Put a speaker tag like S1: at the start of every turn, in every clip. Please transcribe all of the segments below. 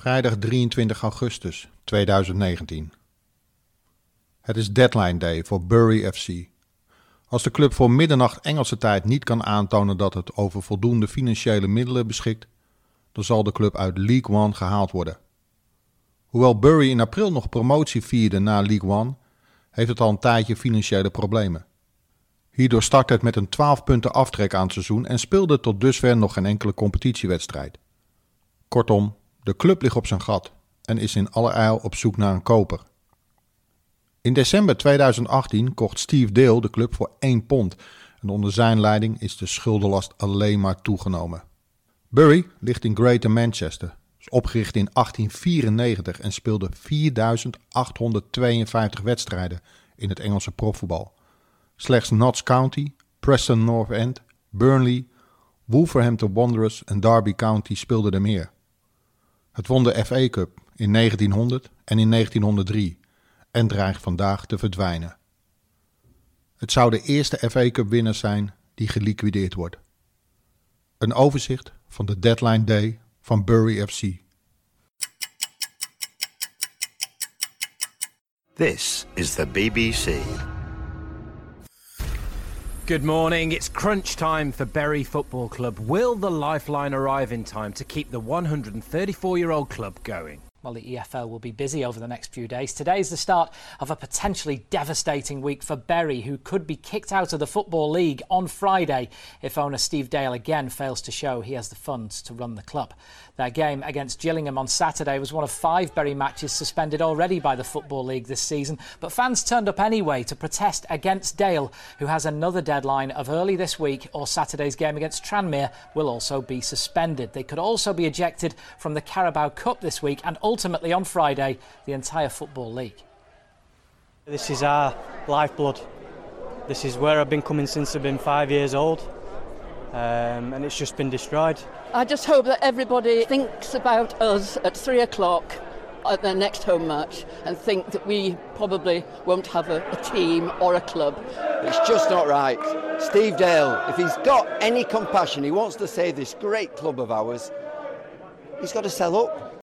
S1: Vrijdag 23 augustus 2019. Het is deadline day voor Bury FC. Als de club voor middernacht Engelse tijd niet kan aantonen dat het over voldoende financiële middelen beschikt, dan zal de club uit League One gehaald worden. Hoewel Bury in april nog promotie vierde naar League One, heeft het al een tijdje financiële problemen. Hierdoor startte het met een 12 punten aftrek aan het seizoen en speelde tot dusver nog geen enkele competitiewedstrijd. Kortom, de club ligt op zijn gat en is in allerijl op zoek naar een koper. In december 2018 kocht Steve Dale de club voor 1 pond en onder zijn leiding is de schuldenlast alleen maar toegenomen. Bury ligt in Greater Manchester, is opgericht in 1894 en speelde 4852 wedstrijden in het Engelse profvoetbal. Slechts Notts County, Preston North End, Burnley, Wolverhampton Wanderers en Derby County speelden er meer. Het won de FA Cup in 1900 en in 1903 en dreigt vandaag te verdwijnen. Het zou de eerste FA Cup winnaar zijn die geliquideerd wordt. Een overzicht van de deadline day van Bury FC.
S2: This is the BBC.
S3: Good morning. It's crunch time for Bury Football Club. Will the lifeline arrive in time to keep the 134 year old club going?
S4: Well, the EFL will be busy over the next few days. Today is the start of a potentially devastating week for Bury, who could be kicked out of the Football League on Friday if owner Steve Dale again fails to show he has the funds to run the club. Their game against Gillingham on Saturday was one of five Bury matches suspended already by the Football League this season, but fans turned up anyway to protest against Dale, who has another deadline of early this week, or Saturday's game against Tranmere will also be suspended. They could also be ejected from the Carabao Cup this week and ultimately on Friday, the entire Football League.
S5: This is our lifeblood. This is where I've been coming since I've been five years old, um, and it's just been destroyed.
S6: I just hope that everybody thinks about us at three o'clock at their next home match and think that we probably won't have a, a team or a club.
S7: It's just not right. Steve Dale, if he's got any compassion, he wants to save this great club of ours, he's got to sell up.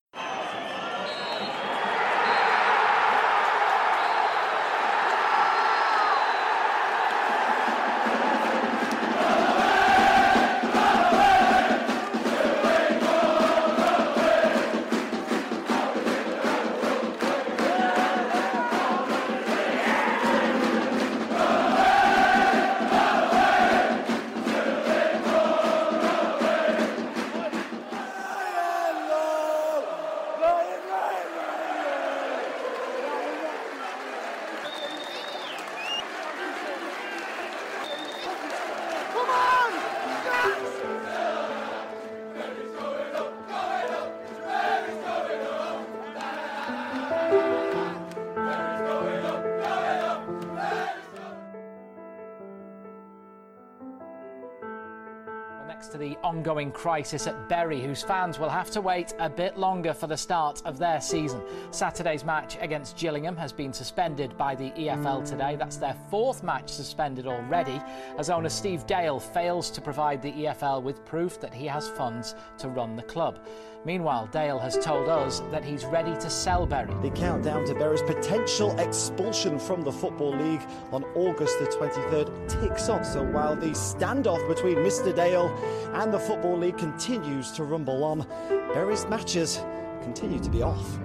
S4: Crisis at Bury, whose fans will have to wait a bit longer for the start of their season. Saturday's match against Gillingham has been suspended by the EFL today. That's their fourth match suspended already, as owner Steve Dale fails to provide the EFL with proof that he has funds to run the club. Meanwhile, Dale has told us that he's ready to sell Bury.
S8: The countdown to Bury's potential expulsion from the Football League on August the 23rd ticks on. So while the standoff between Mr. Dale and the Football League continues to rumble on, Bury's matches continue to be off.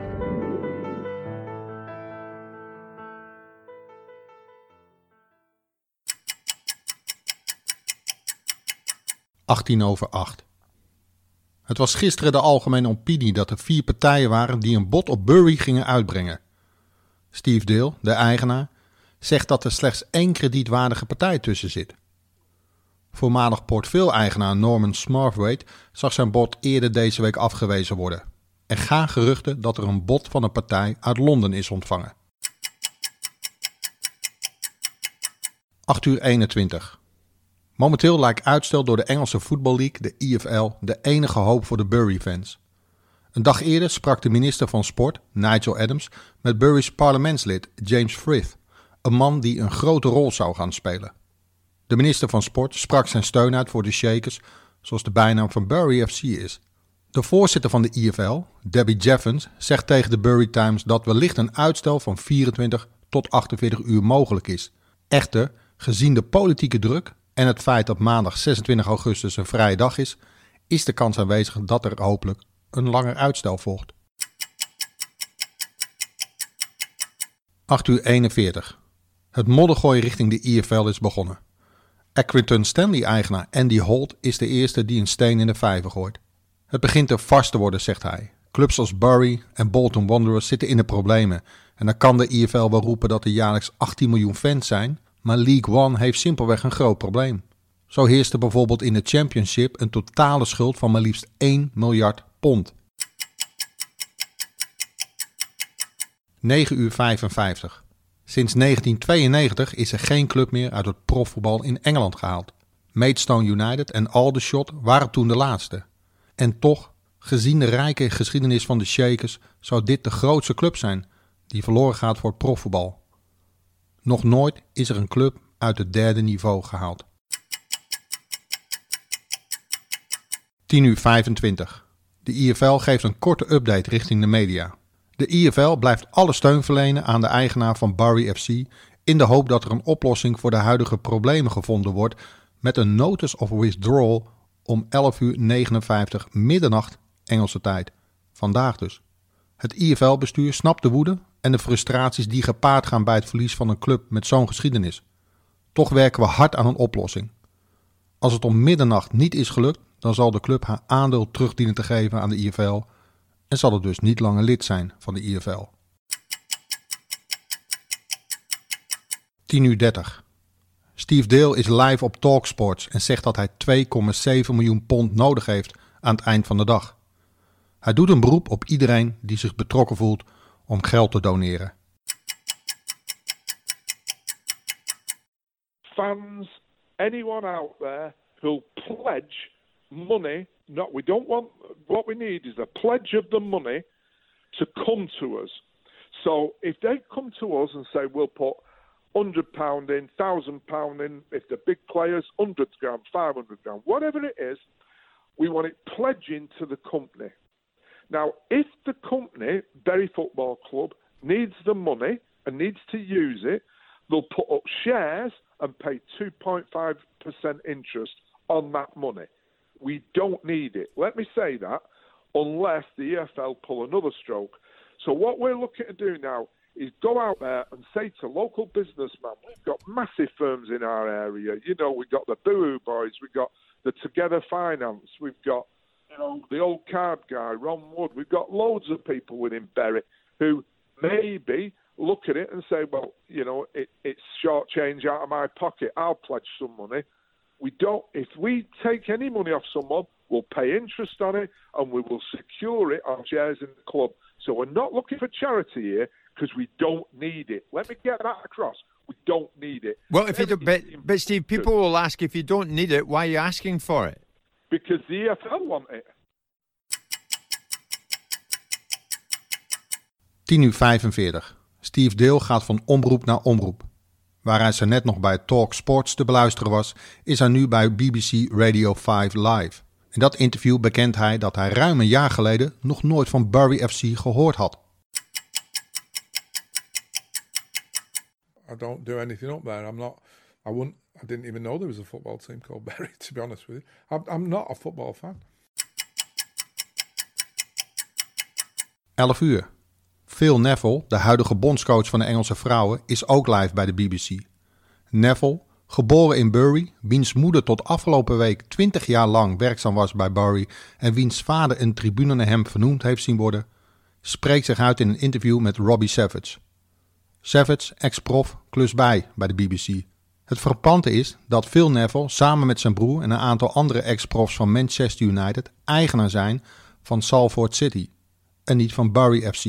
S1: Achttien over acht. Het was gisteren de algemene opinie dat er vier partijen waren die een bod op Bury gingen uitbrengen. Steve Dale, de eigenaar, zegt dat er slechts één kredietwaardige partij tussen zit. Voormalig portefeuille-eigenaar Norman Smarthwaite zag zijn bod eerder deze week afgewezen worden. Er gaan geruchten dat er een bod van een partij uit Londen is ontvangen. 8 uur 21. Momenteel lijkt uitstel door de Engelse Football League, de EFL, de enige hoop voor de Bury-fans. Een dag eerder sprak de minister van Sport, Nigel Adams, met Bury's parlementslid James Frith, een man die een grote rol zou gaan spelen. De minister van Sport sprak zijn steun uit voor de Shakers, zoals de bijnaam van Bury FC is. De voorzitter van de IFL, Debbie Jeffens, zegt tegen de Bury Times dat wellicht een uitstel van 24 tot 48 uur mogelijk is. Echter, gezien de politieke druk en het feit dat maandag 26 augustus een vrije dag is, is de kans aanwezig dat er hopelijk een langer uitstel volgt. 8 uur 41. Het moddergooi richting de IFL is begonnen. Accrington Stanley-eigenaar Andy Holt is de eerste die een steen in de vijver gooit. Het begint er vast te worden, zegt hij. Clubs als Bury en Bolton Wanderers zitten in de problemen. En dan kan de IFL wel roepen dat er jaarlijks 18 miljoen fans zijn, maar League One heeft simpelweg een groot probleem. Zo heerst er bijvoorbeeld in de Championship een totale schuld van maar liefst 1 miljard pond. 9 uur 55. Sinds 1992 is er geen club meer uit het profvoetbal in Engeland gehaald. Maidstone United en Aldershot waren toen de laatste. En toch, gezien de rijke geschiedenis van de Shakers, zou dit de grootste club zijn die verloren gaat voor het profvoetbal. Nog nooit is er een club uit het derde niveau gehaald. 10 uur 25. De IFL geeft een korte update richting de media. De IFL blijft alle steun verlenen aan de eigenaar van Barry FC in de hoop dat er een oplossing voor de huidige problemen gevonden wordt met een notice of withdrawal om 11 uur 59 middernacht Engelse tijd. Vandaag dus. Het IFL-bestuur snapt de woede en de frustraties die gepaard gaan bij het verlies van een club met zo'n geschiedenis. Toch werken we hard aan een oplossing. Als het om middernacht niet is gelukt, dan zal de club haar aandeel terug dienen te geven aan de IFL en zal het dus niet langer lid zijn van de IFL. 10 uur 30. Steve Dale is live op Talksports en zegt dat hij 2,7 miljoen pond nodig heeft aan het eind van de dag. Hij doet een beroep op iedereen die zich betrokken voelt om geld te doneren.
S9: Fans, anyone out there who'll pledge money not we don't want what we need is a pledge of the money to come to us. So if they come to us and say we'll put hundred pound in, thousand pound in, if the big players, hundred grand, five hundred grand, whatever it is, we want it pledging to the company. Now, if the company, Berry Football Club, needs the money and needs to use it, they'll put up shares and pay 2.5% interest on that money. We don't need it. Let me say that unless the EFL pull another stroke. So what we're looking to do now is go out there and say to local businessmen, we've got massive firms in our area. You know, we've got the Boo Boys, we've got the Together Finance, we've got you know the old card guy, Ron Wood. We've got loads of people within Berry who maybe look at it and say, well, you know, it, it's short change out of my pocket. I'll pledge some money. We don't. If we take any money off someone, we'll pay interest on it, and we will secure it on shares in the club. So we're not looking for charity here because we don't need it. Let me get that across. We don't need it.
S10: Well, if you do, but, but Steve, people will ask if you don't need it, why are you asking for it?
S9: Because the EFL want it.
S1: 10 uur 45. Steve Dale gaat van omroep naar omroep. Waar hij zo net nog bij Talk Sports te beluisteren was, is hij nu bij BBC Radio 5 Live. In dat interview bekent hij dat hij ruim een jaar geleden nog nooit van Bury FC gehoord had.
S11: I don't do anything up there. I'm not. I wouldn't. I didn't even know there was a football team called Bury. To be honest with you, I'm, not a football fan.
S1: 11 uur. Phil Neville, de huidige bondscoach van de Engelse vrouwen, is ook live bij de BBC. Neville, geboren in Bury, wiens moeder tot afgelopen week 20 jaar lang werkzaam was bij Bury en wiens vader een tribune naar hem vernoemd heeft zien worden, spreekt zich uit in een interview met Robbie Savage. Savage, ex-prof, klus bij bij de BBC. Het frappante is dat Phil Neville samen met zijn broer en een aantal andere ex-profs van Manchester United eigenaar zijn van Salford City en niet van Bury FC.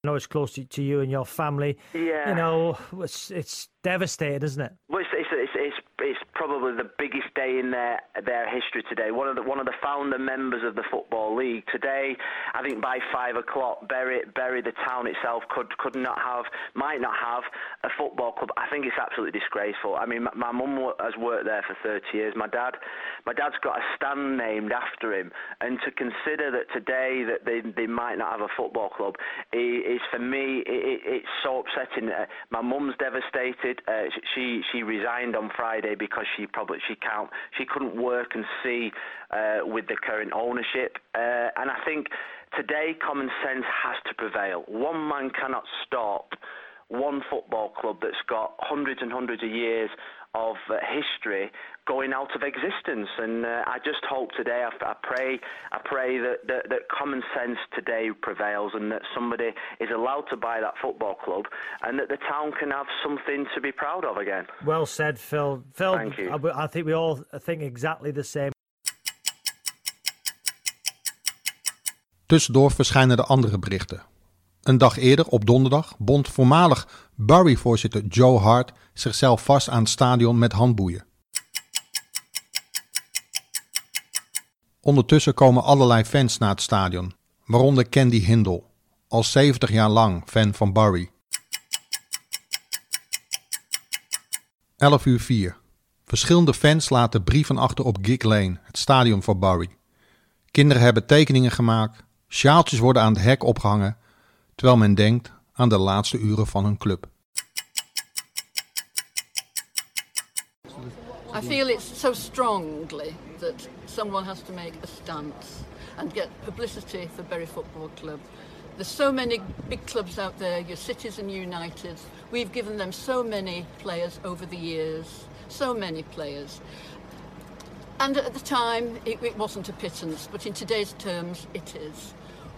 S12: know it's close to, to you and your family.
S13: Yeah.
S12: You know, it's it's devastated, isn't it?
S13: Well, it's, it's, it's, it's it's probably the biggest day in their their history today. One of the one of the founder members of the football league today. I think by five o'clock, Bury Bury the town itself could could not have might not have a football club. I think it's absolutely disgraceful. I mean, my, mum has worked there for 30 years. My dad, my dad's got a stand named after him, and to consider that today that they they might not have a football club is for me it, it's so upsetting. Uh, my mum's devastated. Uh, she she resigned on Friday because she probably she can't she couldn't work and see uh, with the current ownership, uh, and I think today common sense has to prevail. One man cannot stop one football club that's got hundreds and hundreds of years of uh, history going out of existence. And uh, I just hope today, I, I pray, I pray that, that, that, common sense today prevails and that somebody is allowed to buy that football club and that the town can have something to be proud of again.
S12: Well said, Phil. Phil,
S13: Thank you.
S12: I, I think we all think exactly the same.
S1: Tussendoor verschijnen de andere berichten. Een dag eerder, op donderdag, bond voormalig Bury-voorzitter Joe Hart zichzelf vast aan het stadion met handboeien. Ondertussen komen allerlei fans naar het stadion, waaronder Candy Hindle, al 70 jaar lang fan van Bury. 11 uur 4. Verschillende fans laten brieven achter op Gig Lane, het stadion van Bury. Kinderen hebben tekeningen gemaakt, sjaaltjes worden aan het hek opgehangen terwijl men denkt aan de laatste uren van hun club.
S6: I feel it's so strongly that someone has to make a stance and get publicity for Bury Football Club. There's so many big clubs out there, your Cities and United. We've given them so many players over the years, so many players. And at the time, it, it wasn't a pittance, but in today's terms, it is.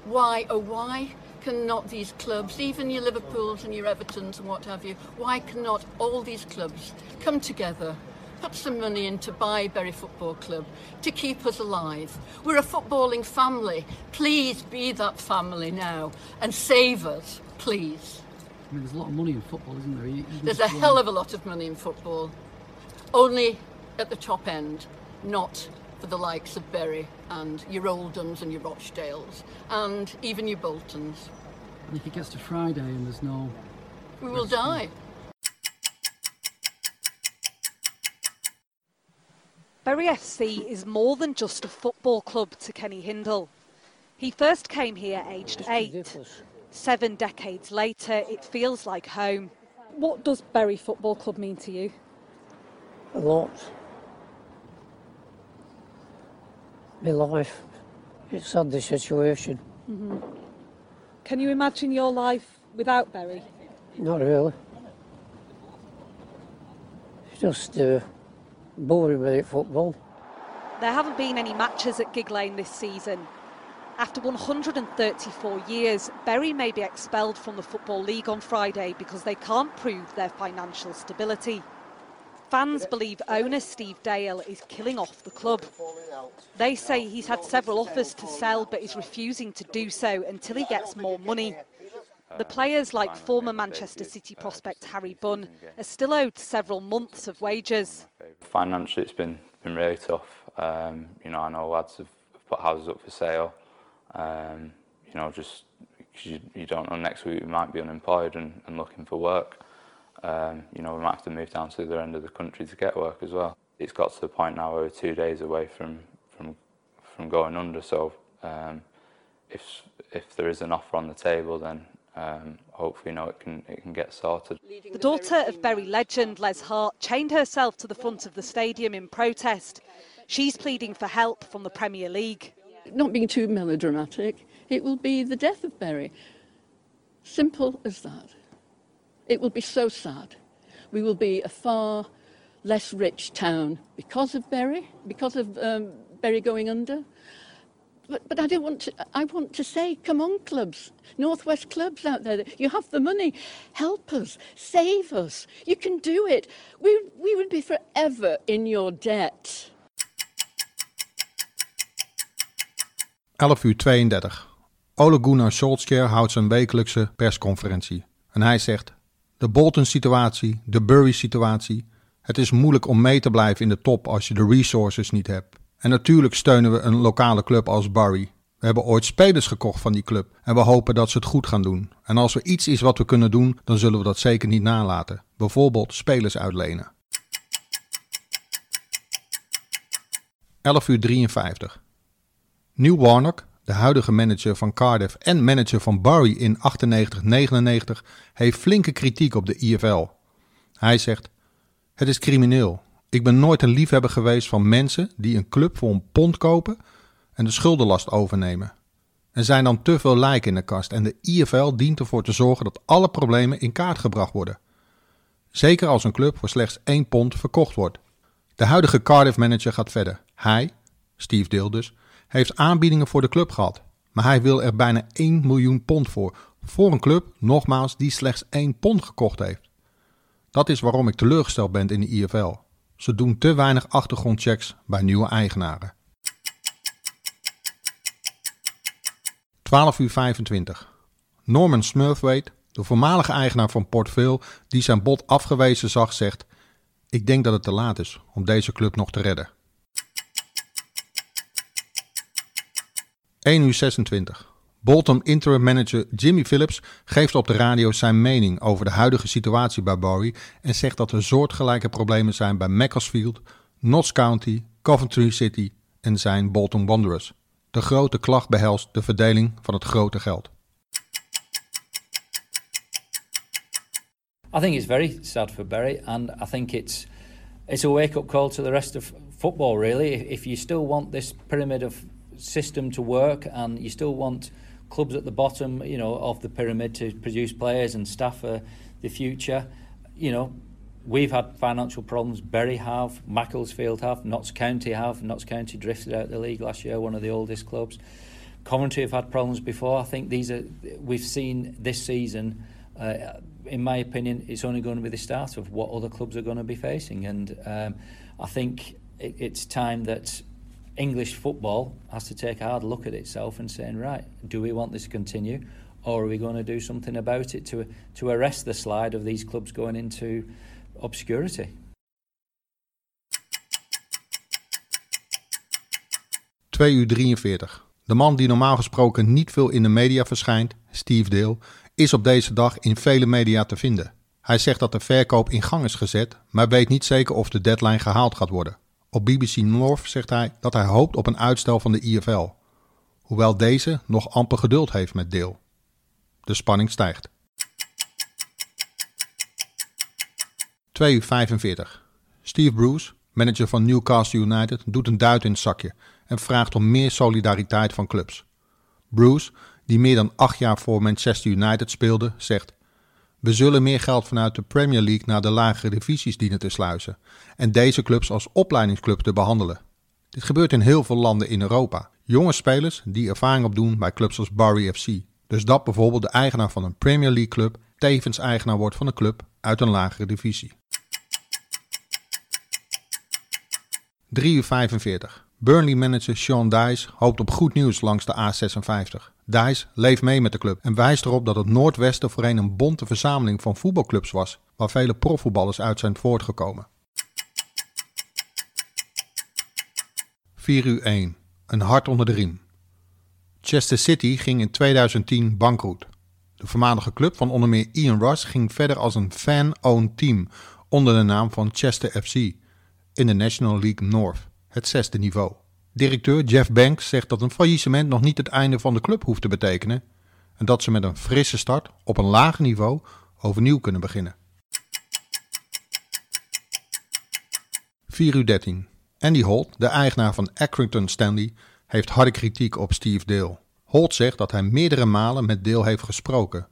S6: Why, oh why cannot these clubs, even your Liverpools and your Evertons and what have you, why cannot all these clubs come together, put some money in to buy Bury Football Club to keep us alive? We're a footballing family. Please be that family now and save us, please.
S14: I mean, there's a lot of money in football, isn't there?
S6: There's a hell of a lot of money in football. Only at the top end, not for the likes of Bury and your Oldhams and your Rochdales and even your Boltons.
S14: And if it gets to Friday and there's no...
S6: We will die.
S15: Bury FC is more than just a football club to Kenny Hindle. He first came here aged eight. Seven decades later, it feels like home. What does Bury Football Club mean to you?
S16: A lot. My life. It's sad the situation.
S15: Mm-hmm. Can you imagine your life without Bury?
S16: Not really. It's just uh, boring with it, football.
S15: There haven't been any matches at Gig Lane this season. After 134 years, Bury may be expelled from the Football League on Friday because they can't prove their financial stability. Fans believe owner Steve Dale is killing off the club. They say he's had several offers to sell but is refusing to do so until he gets more money. The players, like former Manchester City prospect Harry Bunn, are still owed several months of wages.
S17: Financially, it's been been really tough. Um, you know, I know lads have put houses up for sale. Um, you know, just because you, you, don't know next week we might be unemployed and, and looking for work. Um, you know, we might have to move down to the other end of the country to get work as well. It's got to the point now where we're two days away from from from going under. So um, if if there is an offer on the table, then um, hopefully, you know, it can it can get sorted.
S15: The daughter of Bury legend Les Hart chained herself to the front of the stadium in protest. She's pleading for help from the Premier League.
S6: Not being too melodramatic, it will be the death of Bury. Simple as that. It will be so sad. We will be a far less rich town because of Bury, because of um, Bury going under. But, but I don't want to. I want to say, come on, clubs, northwest clubs out there. You have the money. Help us, save us. You can do it. We we would be forever in your debt.
S1: 11 uur 32. Ole Gunnar Solskjaer houdt zijn wekelijkse persconferentie. En hij zegt: De Bolton-situatie, de Bury-situatie, Het is moeilijk om mee te blijven in de top als je de resources niet hebt. En natuurlijk steunen we een lokale club als Barry. We hebben ooit spelers gekocht van die club en we hopen dat ze het goed gaan doen. En als er iets is wat we kunnen doen, dan zullen we dat zeker niet nalaten. Bijvoorbeeld spelers uitlenen. 11 uur 53. Neil Warnock, de huidige manager van Cardiff en manager van Barry in 98-99, heeft flinke kritiek op de IFL. Hij zegt: Het is crimineel. Ik ben nooit een liefhebber geweest van mensen die een club voor een pond kopen en de schuldenlast overnemen. Er zijn dan te veel lijken in de kast en de IFL dient ervoor te zorgen dat alle problemen in kaart gebracht worden. Zeker als een club voor slechts 1 pond verkocht wordt. De huidige Cardiff-manager gaat verder. Hij, Steve Dale dus, heeft aanbiedingen voor de club gehad. Maar hij wil er bijna 1 miljoen pond voor. Voor een club, nogmaals, die slechts 1 pond gekocht heeft. Dat is waarom ik teleurgesteld ben in de IFL. Ze doen te weinig achtergrondchecks bij nieuwe eigenaren. 12 uur 25. Norman Smurthwaite, de voormalige eigenaar van Port Vale, die zijn bod afgewezen zag, zegt: Ik denk dat het te laat is om deze club nog te redden. 1 uur 26. Bolton interim manager Jimmy Phillips geeft op de radio zijn mening over de huidige situatie bij Bowie en zegt dat er soortgelijke problemen zijn bij Macclesfield, Notts County, Coventry City en zijn Bolton Wanderers. De grote klacht behelst de verdeling van het grote geld.
S18: I think it's very sad for Bury, and I think it's it's a wake-up call to the rest of football. Really, if you still want this pyramid of system to work, and you still want clubs at the bottom, you know, of the pyramid to produce players and staff for the future, you know, we've had financial problems. Bury have, Macclesfield have, Notts County have. Notts County drifted out of the league last year, one of the oldest clubs. Coventry have had problems before. I think these are we've seen this season. Uh, in my opinion, it's only going to be the start of what other clubs are going to be facing, and um, I think it, it's time that English football has to take a hard look at itself and saying, right, do we want this to continue, or are we going to do something about it to to arrest the slide of these clubs going into obscurity?
S1: Twee uur 43. De man die normaal gesproken niet veel in de media verschijnt, Steve Dale, is op deze dag in vele media te vinden. Hij zegt dat de verkoop in gang is gezet, maar weet niet zeker of de deadline gehaald gaat worden. Op BBC North zegt hij dat hij hoopt op een uitstel van de IFL, hoewel deze nog amper geduld heeft met Dale. De spanning stijgt. 2 uur 45. Steve Bruce, manager van Newcastle United, doet een duit in het zakje en vraagt om meer solidariteit van clubs. Bruce, die meer dan acht jaar voor Manchester United speelde, zegt: We zullen meer geld vanuit de Premier League naar de lagere divisies dienen te sluizen en deze clubs als opleidingsclub te behandelen. Dit gebeurt in heel veel landen in Europa. Jonge spelers die ervaring opdoen bij clubs als Barry FC. Dus dat bijvoorbeeld de eigenaar van een Premier League club tevens eigenaar wordt van een club uit een lagere divisie. 3 uur 45. Burnley-manager Sean Dice hoopt op goed nieuws langs de A56. Dice leeft mee met de club en wijst erop dat het Noordwesten voorheen een bonte verzameling van voetbalclubs was, waar vele profvoetballers uit zijn voortgekomen. 4 uur 1. Een hart onder de riem. Chester City ging in 2010 bankroet. De voormalige club van onder meer Ian Rush ging verder als een fan-owned team onder de naam van Chester FC in de National League North, het zesde niveau. Directeur Jeff Banks zegt dat een faillissement nog niet het einde van de club hoeft te betekenen en dat ze met een frisse start op een lager niveau overnieuw kunnen beginnen. 4 uur 13. Andy Holt, de eigenaar van Accrington Stanley, heeft harde kritiek op Steve Dale. Holt zegt dat hij meerdere malen met Dale heeft gesproken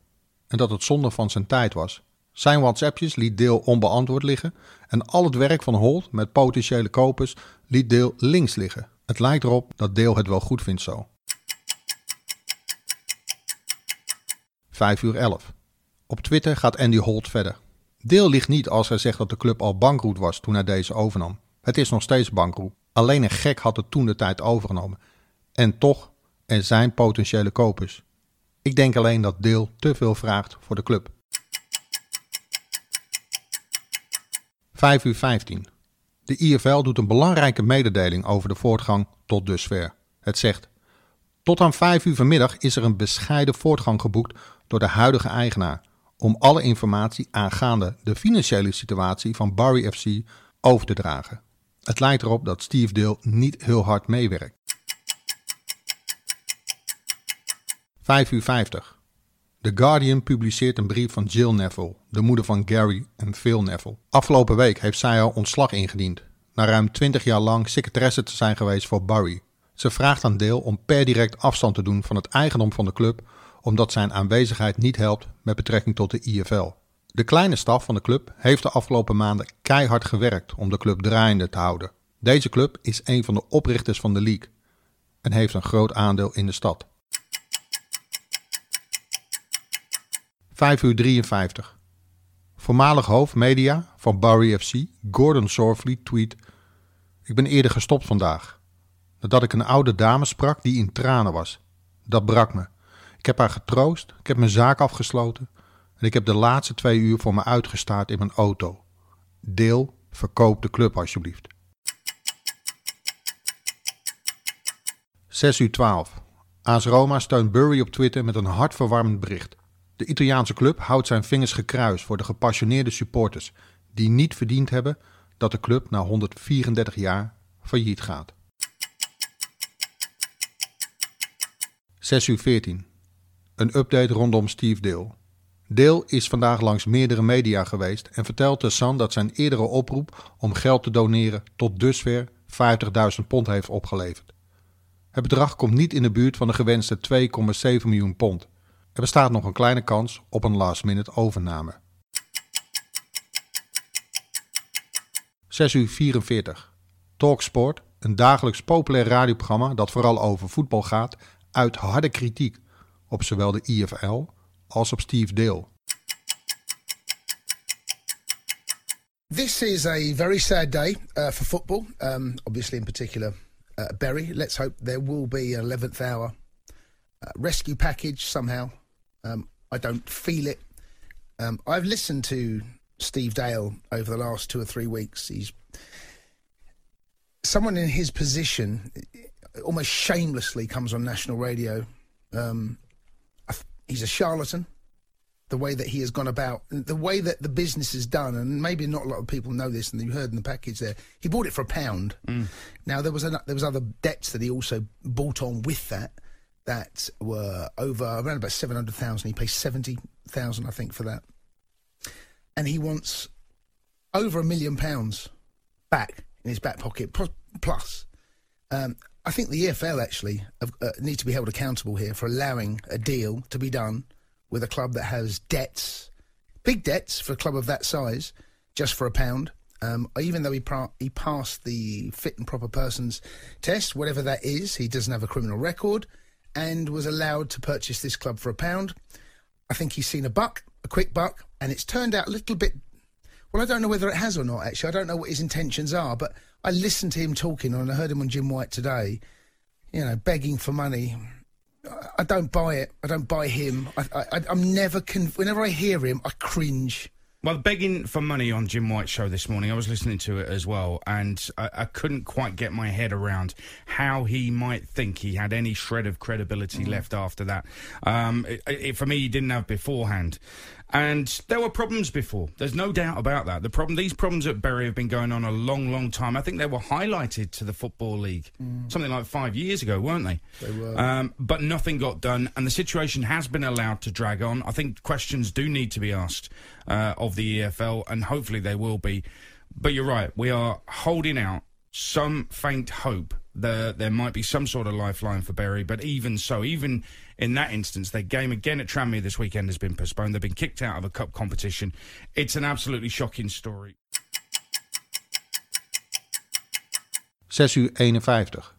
S1: en dat het zonde van zijn tijd was. Zijn WhatsAppjes liet Dale onbeantwoord liggen en al het werk van Holt met potentiële kopers liet Dale links liggen. Het lijkt erop dat Dale het wel goed vindt zo. 5 uur 11. Op Twitter gaat Andy Holt verder. Dale ligt niet als hij zegt dat de club al bankroet was toen hij deze overnam. Het is nog steeds bankroet. Alleen een gek had het toen de tijd overgenomen. En toch, er zijn potentiële kopers. Ik denk alleen dat Dale te veel vraagt voor de club. 5 uur 15. De IFL doet een belangrijke mededeling over de voortgang tot dusver. Het zegt: Tot aan 5 uur vanmiddag is er een bescheiden voortgang geboekt door de huidige eigenaar om alle informatie aangaande de financiële situatie van Barry FC over te dragen. Het lijkt erop dat Steve Dale niet heel hard meewerkt. 5 uur 50. The Guardian publiceert een brief van Jill Neville, de moeder van Gary en Phil Neville. Afgelopen week heeft zij al ontslag ingediend, na ruim 20 jaar lang secretaresse te zijn geweest voor Barry. Ze vraagt aan Dale om per direct afstand te doen van het eigendom van de club, omdat zijn aanwezigheid niet helpt met betrekking tot de IFL. De kleine staf van de club heeft de afgelopen maanden keihard gewerkt om de club draaiende te houden. Deze club is een van de oprichters van de league en heeft een groot aandeel in de stad. 5 uur 53. Voormalig hoofd media van Barry FC, Gordon Sorfleet, tweet... Ik ben eerder gestopt vandaag. Nadat ik een oude dame sprak die in tranen was. Dat brak me. Ik heb haar getroost, ik heb mijn zaak afgesloten... en ik heb de laatste twee uur voor me uitgestaard in mijn auto. Deel, verkoop de club alsjeblieft. 6 uur 12. AS Roma steunt Burry op Twitter met een hartverwarmend bericht. De Italiaanse club houdt zijn vingers gekruist voor de gepassioneerde supporters die niet verdiend hebben dat de club na 134 jaar failliet gaat. 6 uur 14. Een update rondom Steve Dale. Dale is vandaag langs meerdere media geweest en vertelt de Sun dat zijn eerdere oproep om geld te doneren tot dusver 50.000 pond heeft opgeleverd. Het bedrag komt niet in de buurt van de gewenste 2,7 miljoen pond. Er bestaat nog een kleine kans op een last-minute overname. 6 uur 44. Talksport, een dagelijks populair radioprogramma dat vooral over voetbal gaat, uit harde kritiek op zowel de IFL als op Steve Dale.
S19: This is a very sad day uh, for football, um, obviously in particular uh, Berry. Let's hope there will be an 11th hour uh, rescue package somehow. Um, I don't feel it. Um, I've listened to Steve Dale over the last two or three weeks. He's someone in his position, almost shamelessly, comes on national radio. Um, he's a charlatan. The way that he has gone about, the way that the business is done, and maybe not a lot of people know this, and you heard in the package there, he bought it for a pound. Now there was an, there was other debts that he also bought on with that that were over around about seven hundred thousand. He pays seventy thousand, I think, for that, and he wants over a million pounds back in his back pocket. Plus, plus um, I think the EFL actually have, uh, need to be held accountable here for allowing a deal to be done with a club that has debts, big debts for a club of that size, just for a pound. Um, even though he, pra- he passed the fit and proper persons test, whatever that is, he doesn't have a criminal record and was allowed to purchase this club for a pound. I think he's seen a buck, a quick buck, and it's turned out a little bit. Well, I don't know whether it has or not, actually. I don't know what his intentions are, but I listened to him talking and I heard him on Jim White today, you know, begging for money. I- don't buy it. I don't buy him. I, I'm never. Con- whenever I hear him, I cringe.
S20: Well, begging for money on Jim White's show this morning, I was listening to it as well, and I, I couldn't quite get my head around how he might think he had any shred of credibility left after that. Um, it, it, for me, he didn't have beforehand. And there were problems before. There's no doubt about that. The problem, these problems at Bury have been going on a long, long time. I think they were highlighted to the Football League something like five years ago, weren't they?
S19: They were.
S20: Um, but nothing got done, and the situation has been allowed to drag on. I think questions do need to be asked uh, of the EFL, and hopefully they will be. But you're right, we are holding out some faint hope that there might be some sort of lifeline for Bury. But even so, even in that instance, their game again at Tranmere this weekend has been postponed. They've been kicked out of a cup competition. It's an absolutely shocking story.
S1: 6 uur 51.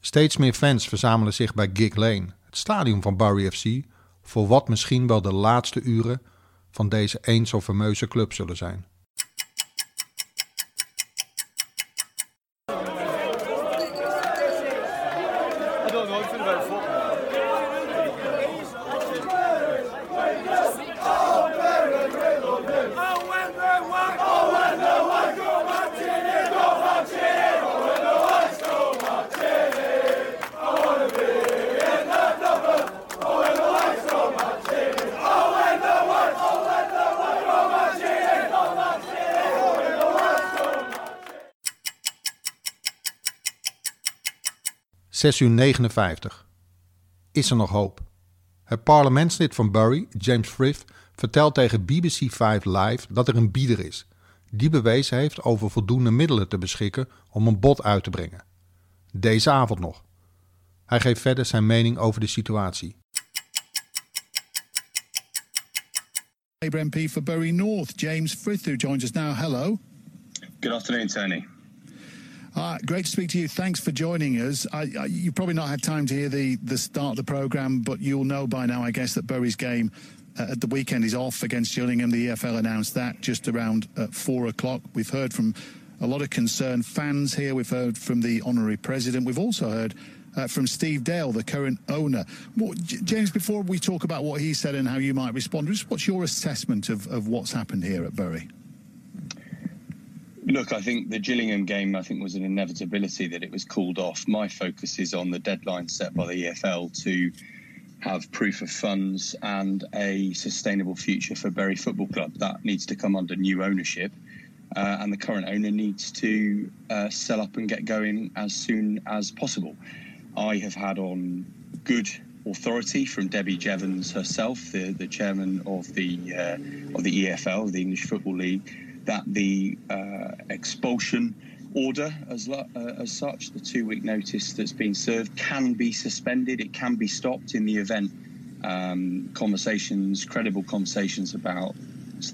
S1: Steeds meer fans verzamelen zich bij Gig Lane, het stadion van Barry FC, voor wat misschien wel de laatste uren van deze eens zo fameuze club zullen zijn.
S21: I don't know
S1: 6 uur 59. Is er nog hoop? Het parlementslid van Bury, James Frith, vertelt tegen BBC 5 Live dat er een bieder is die bewezen heeft over voldoende middelen te beschikken om een bod uit te brengen. Deze avond nog. Hij geeft verder zijn mening over de situatie.
S22: Labour MP for Bury North, James Frith, who joins us now. Hello.
S23: Good afternoon, Tony.
S22: Uh, great to speak to you. Thanks for joining us. I, I, you've probably not had time to hear the, the start of the programme, but you'll know by now, I guess, that Bury's game uh, at the weekend is off against Gillingham. The EFL announced that just around uh, four o'clock. We've heard from a lot of concerned fans here. We've heard from the honorary president. We've also heard uh, from Steve Dale, the current owner. James, before we talk about what he said and how you might respond, just what's your assessment of, of what's happened here at Bury?
S23: Look, I think the Gillingham game, I think, was an inevitability that it was called off. My focus is on the deadline set by the EFL to have proof of funds and a sustainable future for Bury Football Club. That needs to come under new ownership. Uh, and the current owner needs to uh, sell up and get going as soon as possible. I have had on good authority from Debbie Jevons herself, the, the chairman of the uh, of the EFL, the English Football League, that the uh, expulsion order, as uh, as such, the two week notice that's been served, can be suspended. It can be stopped in the event um, conversations, credible conversations about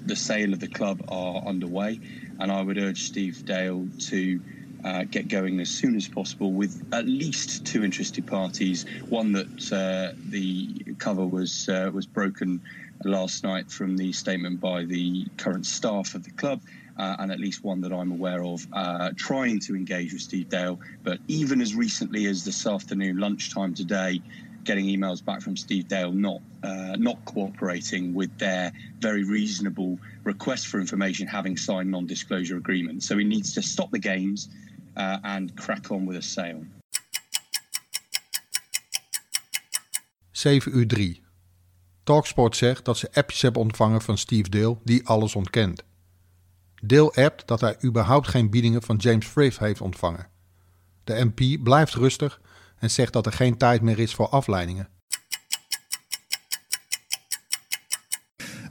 S23: the sale of the club are underway. And I would urge Steve Dale to uh, get going as soon as possible with at least two interested parties. One that uh, the cover was uh, was broken last night from the statement by the current staff of the club. Uh, and at least one that I'm aware of, uh, trying to engage with Steve Dale. But even as recently as this afternoon, lunchtime today, getting emails back from Steve Dale not uh, not cooperating with their very reasonable request for information, having signed non-disclosure agreements. So he needs to stop the games uh, and crack on with a sale.
S1: 7 uur 3. Talksport zegt dat ze appjes hebben ontvangen van Steve Dale die alles ontkent. Dale appt dat hij überhaupt geen biedingen van James Frith heeft ontvangen. De MP blijft rustig en zegt dat er geen tijd meer is voor afleidingen.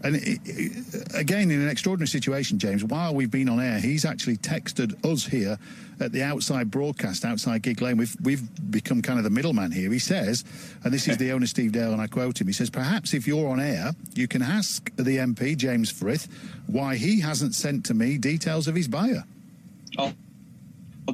S22: And again, in an extraordinary situation, James, while we've been on air, he's actually texted us here at the outside broadcast outside Gig Lane. We've we've become kind of the middleman here. He says, and this is the owner Steve Dale, and I quote him. He says, "Perhaps if you're on air, you can ask the MP James Frith why he hasn't sent to me details of his buyer."
S23: Oh.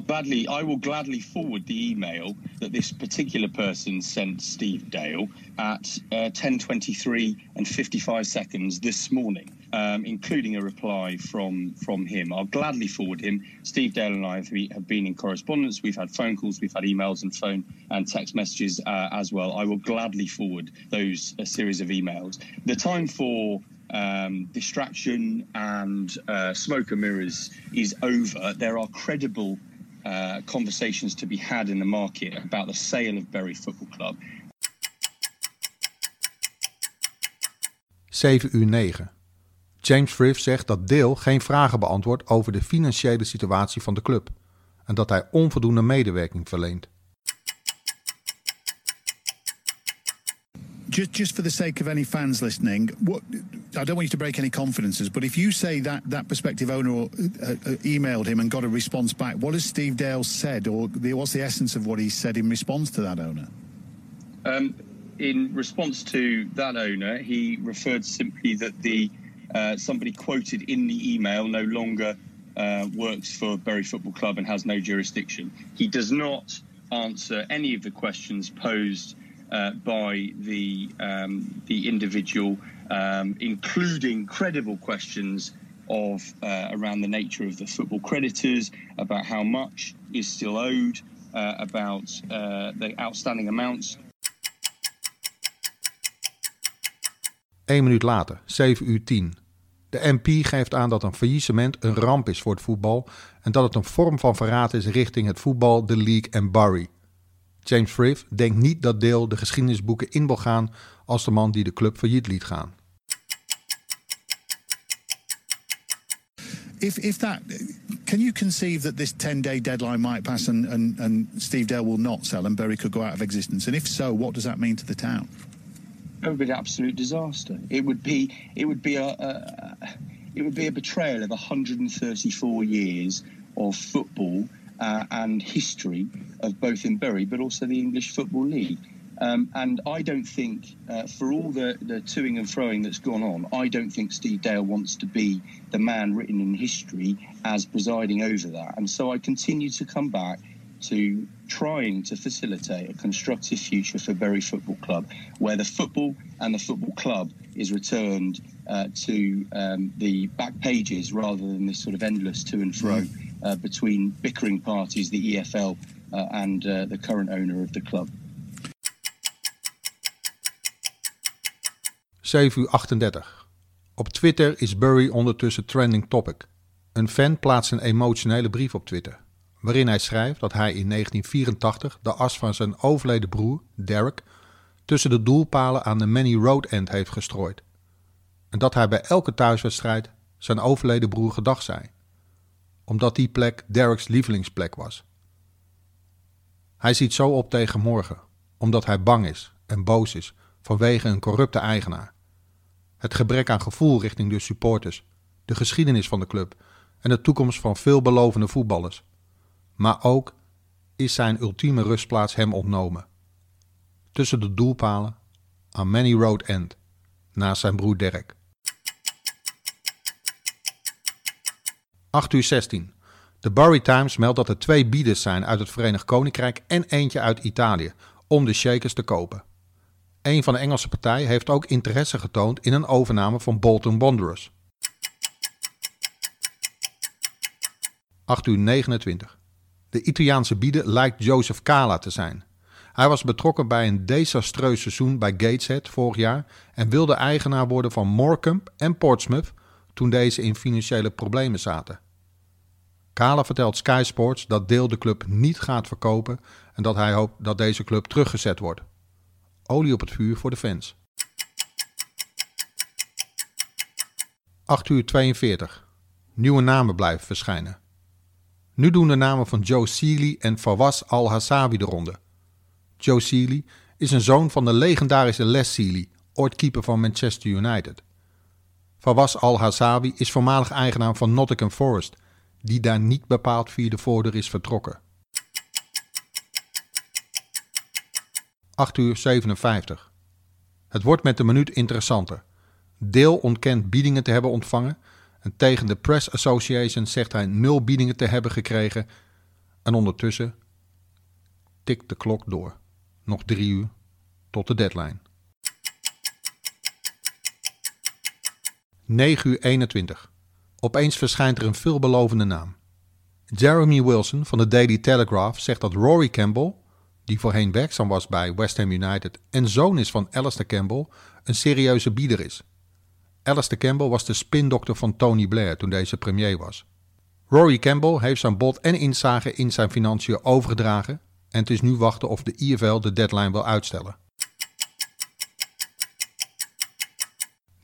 S23: Gladly, I will gladly forward the email that this particular person sent Steve Dale at uh, 10:23 and 55 seconds this morning, um, including a reply from from him. I'll gladly forward him. Steve Dale and I have, have been in correspondence. We've had phone calls, we've had emails and phone and text messages uh, as well. I will gladly forward those a series of emails. The time for um, distraction and uh, smoke and mirrors is over. There are credible uh, conversations to be had in the market about the sale of Bury Football Club.
S1: 7 uur 9. James Frith zegt dat Dale geen vragen beantwoordt over de financiële situatie van de club en dat hij onvoldoende medewerking verleent.
S22: Just, just for the sake of any fans listening, what I don't want you to break any confidences, but if you say that that prospective owner uh, uh, emailed him and got a response back, what has Steve Dale said, or the, what's the essence of what he said in response to that owner?
S23: Um, in response to that owner, he referred simply that the uh, somebody quoted in the email no longer uh, works for Bury Football Club and has no jurisdiction. He does not answer any of the questions posed uh, by the um, the individual, um, including credible questions of uh, around the nature of the football creditors, about how much is still owed, uh, about uh, the outstanding amounts.
S1: Eén minuut later, 7 uur 10. De MP geeft aan dat een faillissement een ramp is voor het voetbal en dat het een vorm van verraad is richting het voetbal, de league en Bury. James Frith denkt niet dat Dale de geschiedenisboeken in wil gaan als de man die de club failliet liet gaan.
S22: if if that can you conceive that this 10 day deadline might pass and, and, and Steve Dale will not sell and Bury could go out of existence? And if so, what does that mean to the town?
S23: It would be an absolute disaster. It would be it would be a, a it would be a betrayal of 134 years of football uh, and history of both in Bury but also the English Football League. Um, and I don't think, uh, for all the, the toing and froing that's gone on, I don't think Steve Dale wants to be the man written in history as presiding over that. And so I continue to come back to trying to facilitate a constructive future for Bury Football Club, where the football and the football club is returned uh, to um, the back pages rather than this sort of endless to and fro uh, between bickering parties, the EFL uh, and uh, the current owner of the club.
S1: 7 uur 38. Op Twitter is Burry ondertussen trending topic. Een fan plaatst een emotionele brief op Twitter, waarin hij schrijft dat hij in 1984 de as van zijn overleden broer, Derek, tussen de doelpalen aan de Many Road End heeft gestrooid. En dat hij bij elke thuiswedstrijd zijn overleden broer gedag zei, omdat die plek Derek's lievelingsplek was. Hij ziet zo op tegen morgen, omdat hij bang is en boos is vanwege een corrupte eigenaar. Het gebrek aan gevoel richting de supporters, de geschiedenis van de club en de toekomst van veelbelovende voetballers. Maar ook is zijn ultieme rustplaats hem ontnomen. Tussen de doelpalen aan Many Road End, naast zijn broer Derek. 8 uur 16. De Bury Times meldt dat er twee bieders zijn uit het Verenigd Koninkrijk en eentje uit Italië om de Shakers te kopen. Een van de Engelse partijen heeft ook interesse getoond in een overname van Bolton Wanderers. 8 uur 29. De Italiaanse bieder lijkt Joseph Cala te zijn. Hij was betrokken bij een desastreus seizoen bij Gateshead vorig jaar en wilde eigenaar worden van Morecambe en Portsmouth toen deze in financiële problemen zaten. Kala vertelt Sky Sports dat Deel de club niet gaat verkopen en dat hij hoopt dat deze club teruggezet wordt. Olie op het vuur voor de fans. 8 uur 42. Nieuwe namen blijven verschijnen. Nu doen de namen van Joe Seeley en Fawaz Al-Hassabi de ronde. Joe Seeley is een zoon van de legendarische Les Seeley, ooit keeper van Manchester United. Fawaz Al-Hassabi is voormalig eigenaar van Nottingham Forest, die daar niet bepaald via de voordeur is vertrokken. 8 uur 57. Het wordt met de minuut interessanter. Deel ontkent biedingen te hebben ontvangen en tegen de Press Association zegt hij nul biedingen te hebben gekregen. En ondertussen tikt de klok door. Nog drie uur tot de deadline. 9 uur 21. Opeens verschijnt er een veelbelovende naam. Jeremy Wilson van de Daily Telegraph zegt dat Rory Campbell, die voorheen werkzaam was bij West Ham United en zoon is van Alistair Campbell, een serieuze bieder is. Alistair Campbell was de spindokter van Tony Blair toen deze premier was. Rory Campbell heeft zijn bod en inzage in zijn financiën overgedragen en het is nu wachten of de IFL de deadline wil uitstellen.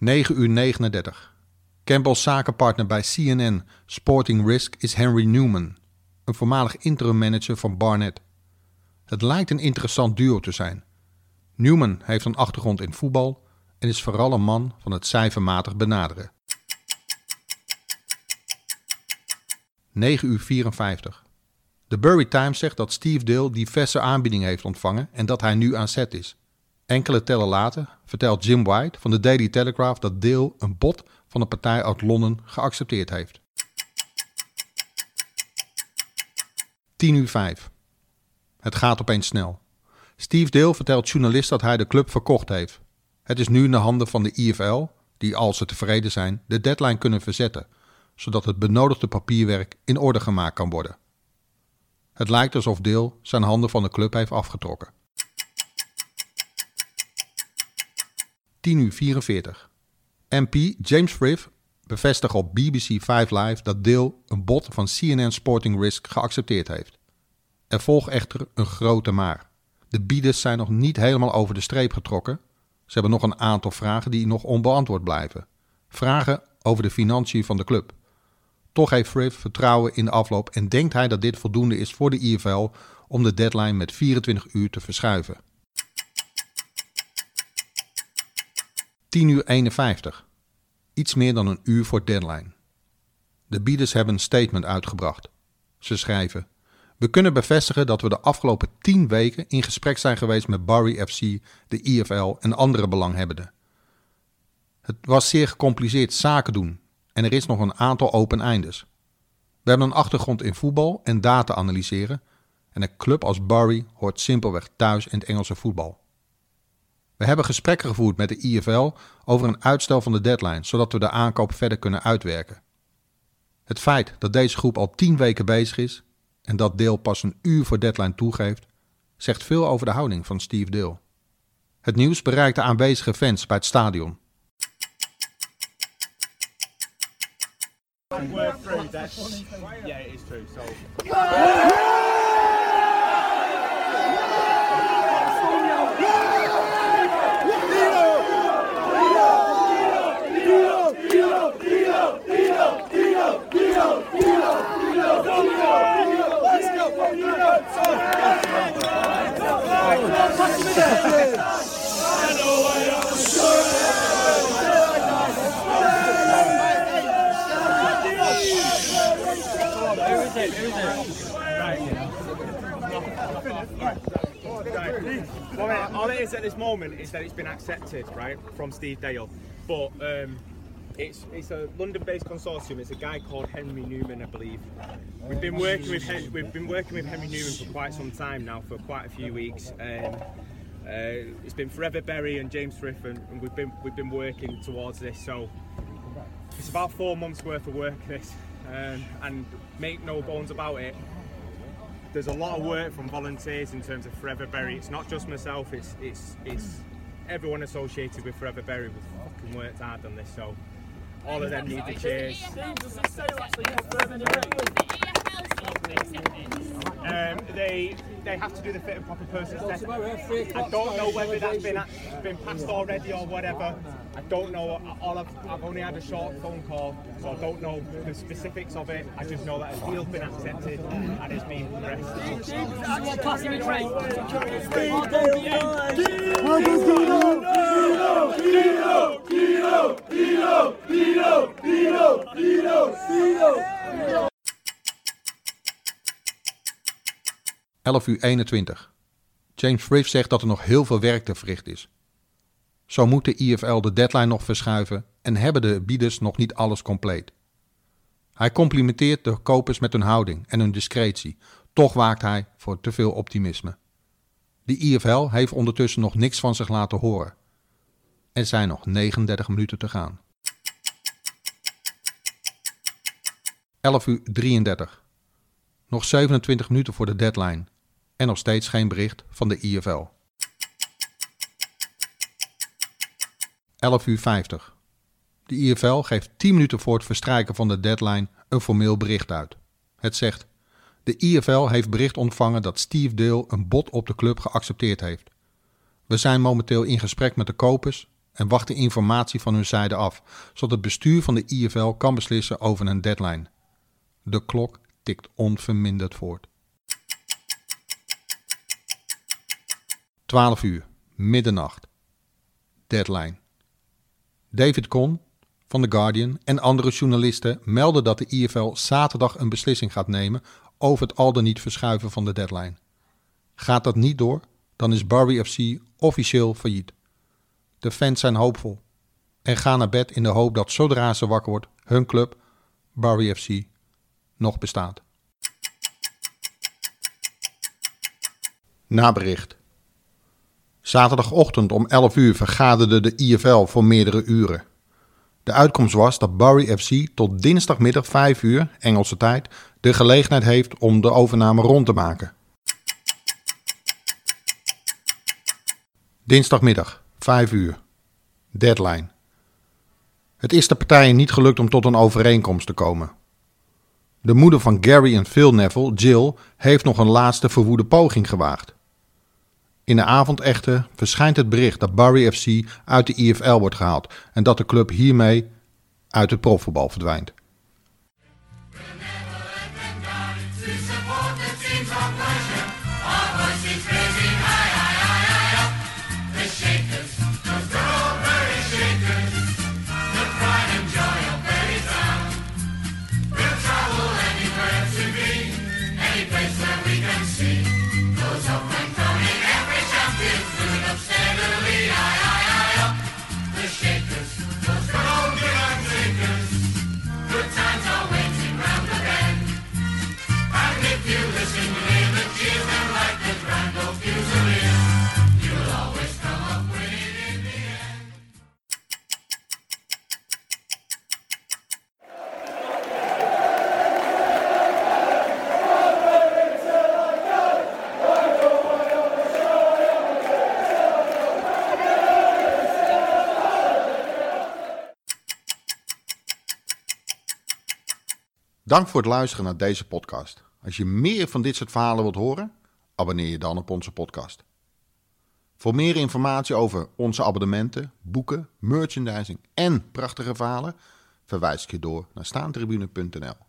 S1: 9 uur 39. Campbell's zakenpartner bij CNN Sporting Risk is Henry Newman, een voormalig interim manager van Barnet. Het lijkt een interessant duo te zijn. Newman heeft een achtergrond in voetbal en is vooral een man van het cijfermatig benaderen. 9 uur 54. De Bury Times zegt dat Steve Dale diverse aanbiedingen heeft ontvangen en dat hij nu aan zet is. Enkele tellen later vertelt Jim White van de Daily Telegraph dat Dale een bod van een partij uit Londen geaccepteerd heeft. 10 uur 5. Het gaat opeens snel. Steve Dale vertelt journalist dat hij de club verkocht heeft. Het is nu in de handen van de IFL, die als ze tevreden zijn, de deadline kunnen verzetten, zodat het benodigde papierwerk in orde gemaakt kan worden. Het lijkt alsof Dale zijn handen van de club heeft afgetrokken. 10 uur 44. MP James Frith bevestigt op BBC 5 Live dat Dale een bod van CNN Sporting Risk geaccepteerd heeft. Er volgt echter een grote maar. De bieders zijn nog niet helemaal over de streep getrokken. Ze hebben nog een aantal vragen die nog onbeantwoord blijven. Vragen over de financiën van de club. Toch heeft Frith vertrouwen in de afloop en denkt hij dat dit voldoende is voor de IFL om de deadline met 24 uur te verschuiven. 10 uur 51. Iets meer dan een uur voor deadline. De bieders hebben een statement uitgebracht. Ze schrijven: We kunnen bevestigen dat we de afgelopen 10 weken in gesprek zijn geweest met Barry FC, de IFL en andere belanghebbenden. Het was zeer gecompliceerd zaken doen en er is nog een aantal open eindes. We hebben een achtergrond in voetbal en data analyseren en een club als Barry hoort simpelweg thuis in het Engelse voetbal. We hebben gesprekken gevoerd met de IFL over een uitstel van de deadline, zodat we de aankoop verder kunnen uitwerken. Het feit dat deze groep al tien weken bezig is en dat deel pas een uur voor deadline toegeeft, zegt veel over de houding van Steve Dale. Het nieuws bereikt de aanwezige fans bij het stadion.
S24: Yeah, it is true. So. At this moment is that it's been accepted, right, from Steve Dale. But um, it's it's a London-based consortium. It's a guy called Henry Newman, I believe. We've been working with Hen- we've been working with Henry Newman for quite some time now, for quite a few weeks. Um, uh, it's been Forever Berry and James Frith, and, and we've been we've been working towards this. So it's about four months worth of work. This, um, and make no bones about it. There's a lot of work from volunteers in terms of Forever Berry. It's not just myself. It's it's it's everyone associated with Forever Berry. We've fucking worked hard on this. So all of them need the cheers. Um, they they have to do the fit and proper person test. I don't know whether that's been been passed already or whatever. I don't know. All I've, I've only had a short phone call, so I don't know the specifics of it. I just know that a deal's been accepted and it's being progressed.
S1: 11 uur 21. James Frith zegt dat er nog heel veel werk te verrichten is. Zo moet de IFL de deadline nog verschuiven en hebben de bieders nog niet alles compleet. Hij complimenteert de kopers met hun houding en hun discretie, toch waakt hij voor te veel optimisme. De IFL heeft ondertussen nog niks van zich laten horen. Er zijn nog 39 minuten te gaan. 11 uur 33. Nog 27 minuten voor de deadline en nog steeds geen bericht van de IFL. 11 uur 50. De IFL geeft 10 minuten voor het verstrijken van de deadline een formeel bericht uit. Het zegt: De IFL heeft bericht ontvangen dat Steve Dale een bod op de club geaccepteerd heeft. We zijn momenteel in gesprek met de kopers en wachten informatie van hun zijde af, zodat het bestuur van de IFL kan beslissen over een deadline. De klok tikt onverminderd voort. 12 uur, middernacht. Deadline. David Con van The Guardian en andere journalisten melden dat de IFL zaterdag een beslissing gaat nemen over het al dan niet verschuiven van de deadline. Gaat dat niet door, dan is Barry FC officieel failliet. De fans zijn hoopvol en gaan naar bed in de hoop dat zodra ze wakker wordt, hun club, Barry FC, nog bestaat. Nabericht. Zaterdagochtend om 11 uur vergaderde de IFL voor meerdere uren. De uitkomst was dat Barry FC tot dinsdagmiddag 5 uur, Engelse tijd, de gelegenheid heeft om de overname rond te maken. Dinsdagmiddag, 5 uur. Deadline. Het is de partijen niet gelukt om tot een overeenkomst te komen. De moeder van Gary en Phil Neville, Jill, heeft nog een laatste verwoede poging gewaagd. In de avond echter verschijnt het bericht dat Barry FC uit de IFL wordt gehaald en dat de club hiermee uit het profvoetbal verdwijnt. Dank voor het luisteren naar deze podcast. Als je meer van dit soort verhalen wilt horen, abonneer je dan op onze podcast. Voor meer informatie over onze abonnementen, boeken, merchandising en prachtige verhalen, verwijs ik je door naar staantribune.nl.